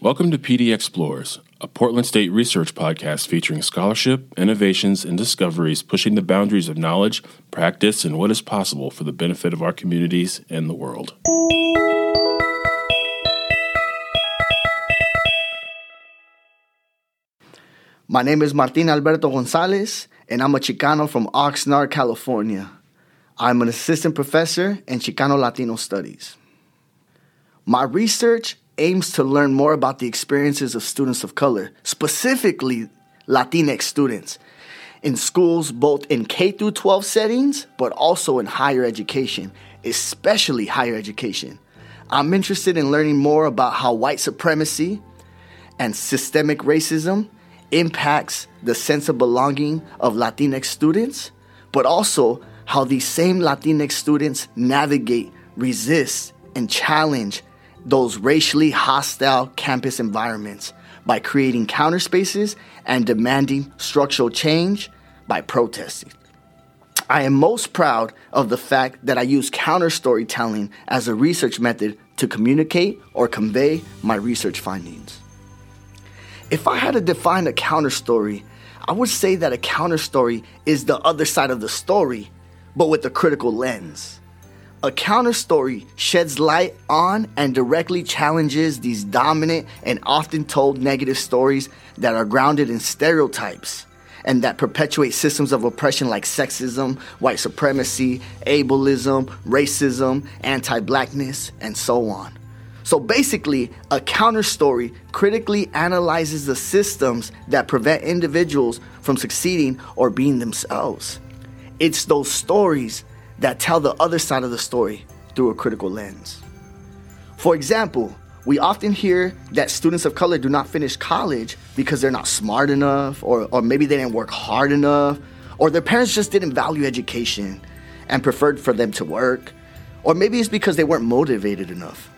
Welcome to PDXPLORES, a Portland State research podcast featuring scholarship, innovations, and discoveries pushing the boundaries of knowledge, practice, and what is possible for the benefit of our communities and the world. My name is Martín Alberto Gonzalez, and I'm a Chicano from Oxnard, California. I'm an assistant professor in Chicano Latino Studies. My research aims to learn more about the experiences of students of color, specifically Latinx students, in schools both in K through 12 settings, but also in higher education, especially higher education. I'm interested in learning more about how white supremacy and systemic racism impacts the sense of belonging of Latinx students, but also how these same Latinx students navigate, resist, and challenge those racially hostile campus environments by creating counter spaces and demanding structural change by protesting. I am most proud of the fact that I use counter storytelling as a research method to communicate or convey my research findings. If I had to define a counter story, I would say that a counter story is the other side of the story, but with a critical lens. A counter story sheds light on and directly challenges these dominant and often told negative stories that are grounded in stereotypes and that perpetuate systems of oppression like sexism, white supremacy, ableism, racism, anti blackness, and so on. So basically, a counter story critically analyzes the systems that prevent individuals from succeeding or being themselves. It's those stories that tell the other side of the story through a critical lens. For example, we often hear that students of color do not finish college because they're not smart enough, or, or maybe they didn't work hard enough, or their parents just didn't value education and preferred for them to work, or maybe it's because they weren't motivated enough.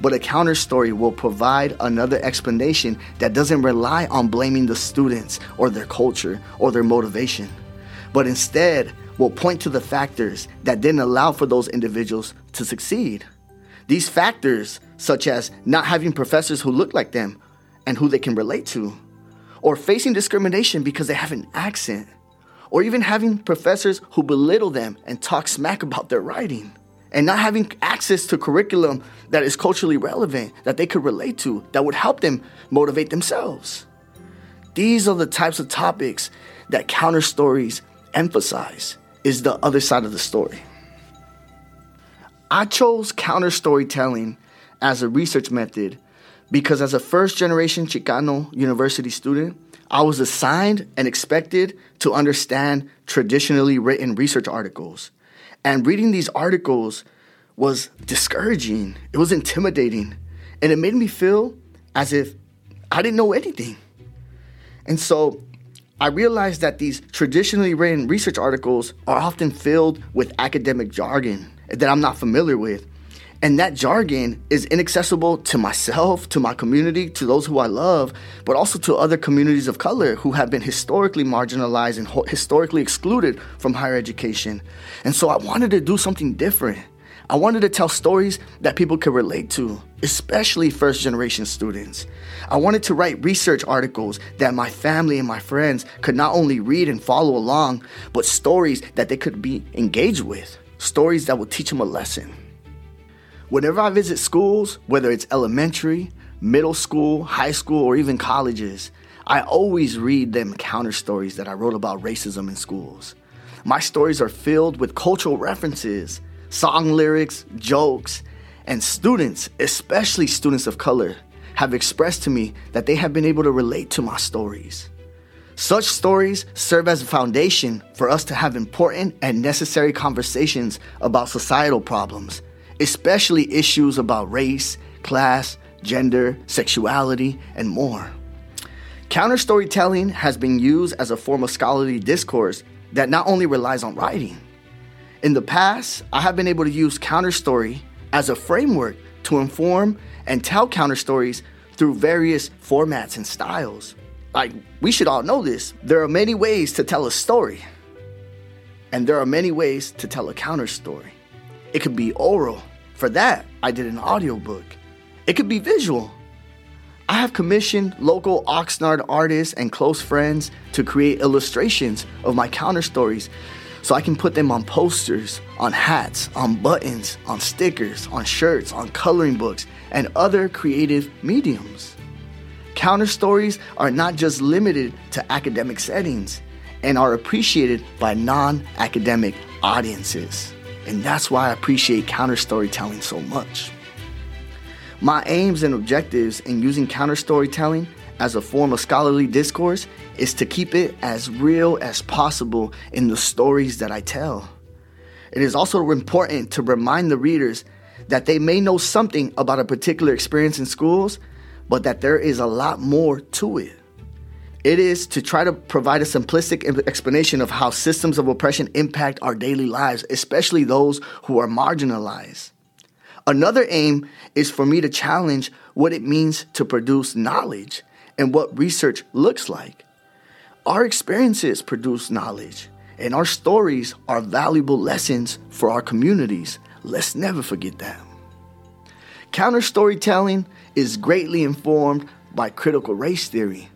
But a counter story will provide another explanation that doesn't rely on blaming the students or their culture or their motivation, but instead will point to the factors that didn't allow for those individuals to succeed. These factors, such as not having professors who look like them and who they can relate to, or facing discrimination because they have an accent, or even having professors who belittle them and talk smack about their writing, and not having access to curriculum that is culturally relevant, that they could relate to, that would help them motivate themselves. These are the types of topics that counter stories emphasize is the other side of the story. I chose counter storytelling as a research method because, as a first generation Chicano university student, I was assigned and expected to understand traditionally written research articles. And reading these articles was discouraging, it was intimidating, and it made me feel as if I didn't know anything. And so I realized that these traditionally written research articles are often filled with academic jargon that I'm not familiar with. And that jargon is inaccessible to myself, to my community, to those who I love, but also to other communities of color who have been historically marginalized and historically excluded from higher education. And so I wanted to do something different. I wanted to tell stories that people could relate to, especially first generation students. I wanted to write research articles that my family and my friends could not only read and follow along, but stories that they could be engaged with, stories that would teach them a lesson. Whenever I visit schools, whether it's elementary, middle school, high school, or even colleges, I always read them counter stories that I wrote about racism in schools. My stories are filled with cultural references song lyrics, jokes, and students, especially students of color, have expressed to me that they have been able to relate to my stories. Such stories serve as a foundation for us to have important and necessary conversations about societal problems, especially issues about race, class, gender, sexuality, and more. Counter storytelling has been used as a form of scholarly discourse that not only relies on writing, in the past, I have been able to use counter story as a framework to inform and tell counter stories through various formats and styles. Like, we should all know this. There are many ways to tell a story, and there are many ways to tell a counter story. It could be oral. For that, I did an audiobook. It could be visual. I have commissioned local Oxnard artists and close friends to create illustrations of my counter stories so I can put them on posters, on hats, on buttons, on stickers, on shirts, on coloring books, and other creative mediums. Counter stories are not just limited to academic settings and are appreciated by non academic audiences. And that's why I appreciate counter storytelling so much. My aims and objectives in using counter storytelling as a form of scholarly discourse is to keep it as real as possible in the stories that I tell. It is also important to remind the readers that they may know something about a particular experience in schools, but that there is a lot more to it. It is to try to provide a simplistic explanation of how systems of oppression impact our daily lives, especially those who are marginalized. Another aim is for me to challenge what it means to produce knowledge and what research looks like. Our experiences produce knowledge, and our stories are valuable lessons for our communities. Let's never forget that. Counter storytelling is greatly informed by critical race theory.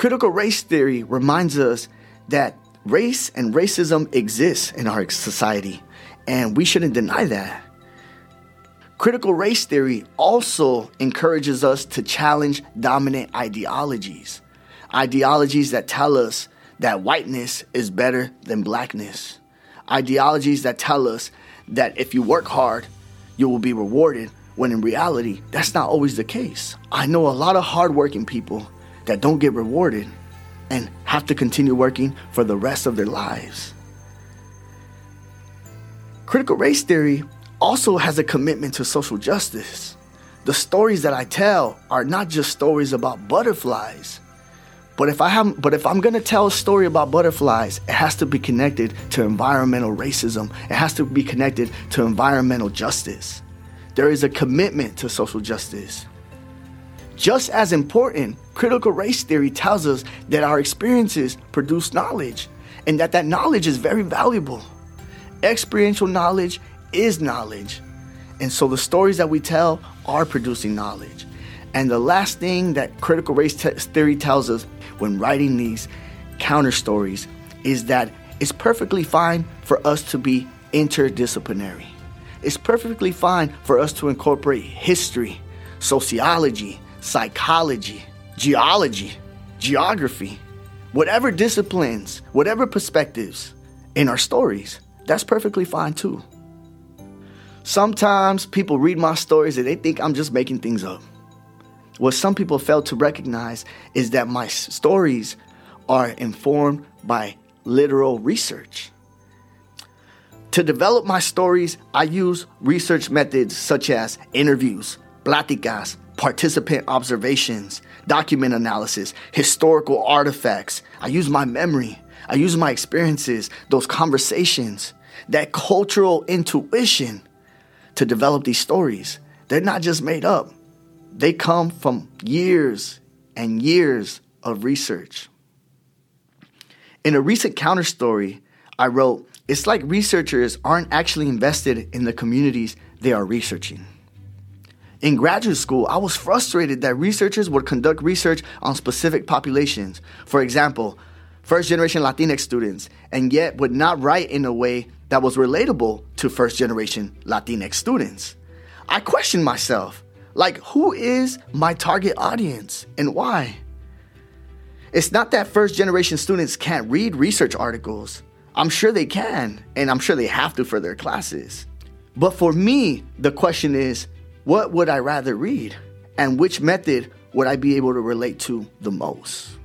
Critical race theory reminds us that race and racism exists in our society, and we shouldn't deny that. Critical race theory also encourages us to challenge dominant ideologies, ideologies that tell us that whiteness is better than blackness, ideologies that tell us that if you work hard, you will be rewarded, when in reality, that's not always the case. I know a lot of hardworking people that don't get rewarded and have to continue working for the rest of their lives. Critical race theory also has a commitment to social justice. The stories that I tell are not just stories about butterflies. But if I have but if I'm going to tell a story about butterflies, it has to be connected to environmental racism. It has to be connected to environmental justice. There is a commitment to social justice. Just as important, critical race theory tells us that our experiences produce knowledge and that that knowledge is very valuable. Experiential knowledge is knowledge. And so the stories that we tell are producing knowledge. And the last thing that critical race te- theory tells us when writing these counter stories is that it's perfectly fine for us to be interdisciplinary. It's perfectly fine for us to incorporate history, sociology, psychology, geology, geography, whatever disciplines, whatever perspectives in our stories. That's perfectly fine too. Sometimes people read my stories and they think I'm just making things up. What some people fail to recognize is that my stories are informed by literal research. To develop my stories, I use research methods such as interviews, pláticas, participant observations, document analysis, historical artifacts. I use my memory. I use my experiences, those conversations, that cultural intuition to develop these stories. They're not just made up, they come from years and years of research. In a recent counter story, I wrote, It's like researchers aren't actually invested in the communities they are researching. In graduate school, I was frustrated that researchers would conduct research on specific populations. For example, first generation Latinx students, and yet would not write in a way that was relatable to first generation Latinx students. I questioned myself like, who is my target audience and why? It's not that first generation students can't read research articles. I'm sure they can, and I'm sure they have to for their classes. But for me, the question is what would I rather read? And which method would I be able to relate to the most?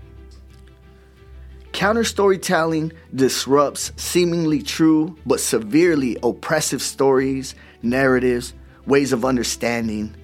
Counter storytelling disrupts seemingly true but severely oppressive stories, narratives, ways of understanding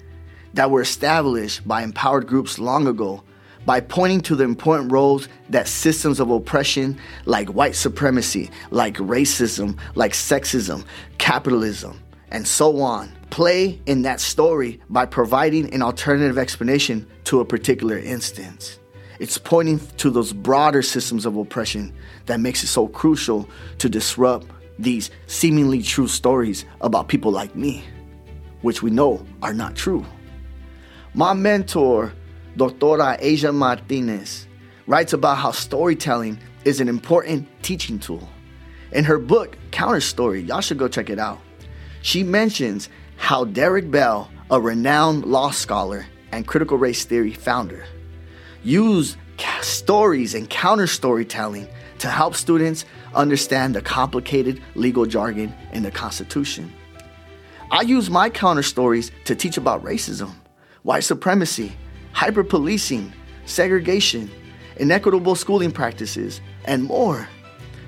that were established by empowered groups long ago by pointing to the important roles that systems of oppression like white supremacy, like racism, like sexism, capitalism, and so on. Play in that story by providing an alternative explanation to a particular instance. It's pointing to those broader systems of oppression that makes it so crucial to disrupt these seemingly true stories about people like me, which we know are not true. My mentor, Doctora Aja Martinez, writes about how storytelling is an important teaching tool. In her book, Counter Story, y'all should go check it out. She mentions how Derek Bell, a renowned law scholar and critical race theory founder, used stories and counter storytelling to help students understand the complicated legal jargon in the Constitution. I use my counter stories to teach about racism, white supremacy, hyper policing, segregation, inequitable schooling practices, and more.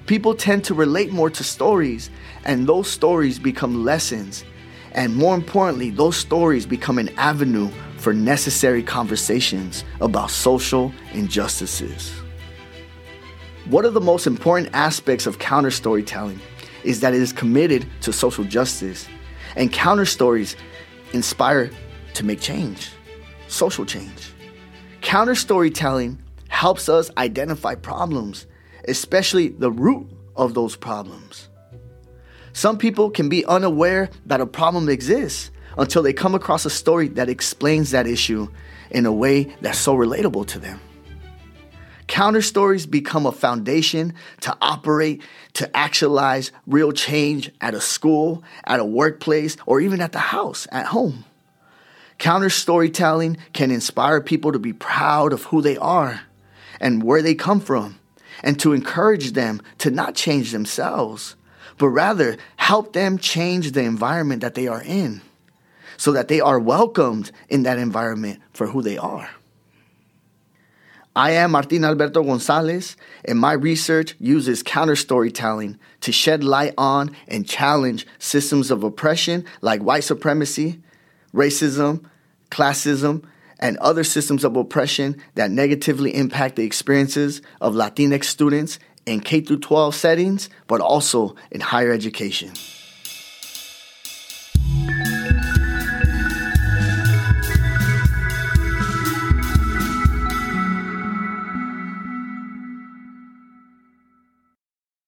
People tend to relate more to stories, and those stories become lessons. And more importantly, those stories become an avenue for necessary conversations about social injustices. One of the most important aspects of counter storytelling is that it is committed to social justice, and counter stories inspire to make change, social change. Counter storytelling helps us identify problems, especially the root of those problems. Some people can be unaware that a problem exists until they come across a story that explains that issue in a way that's so relatable to them. Counter stories become a foundation to operate, to actualize real change at a school, at a workplace, or even at the house, at home. Counter storytelling can inspire people to be proud of who they are and where they come from, and to encourage them to not change themselves, but rather help them change the environment that they are in so that they are welcomed in that environment for who they are. I am Martín Alberto Gonzalez, and my research uses counter storytelling to shed light on and challenge systems of oppression like white supremacy, racism, classism, and other systems of oppression that negatively impact the experiences of Latinx students in K 12 settings, but also in higher education.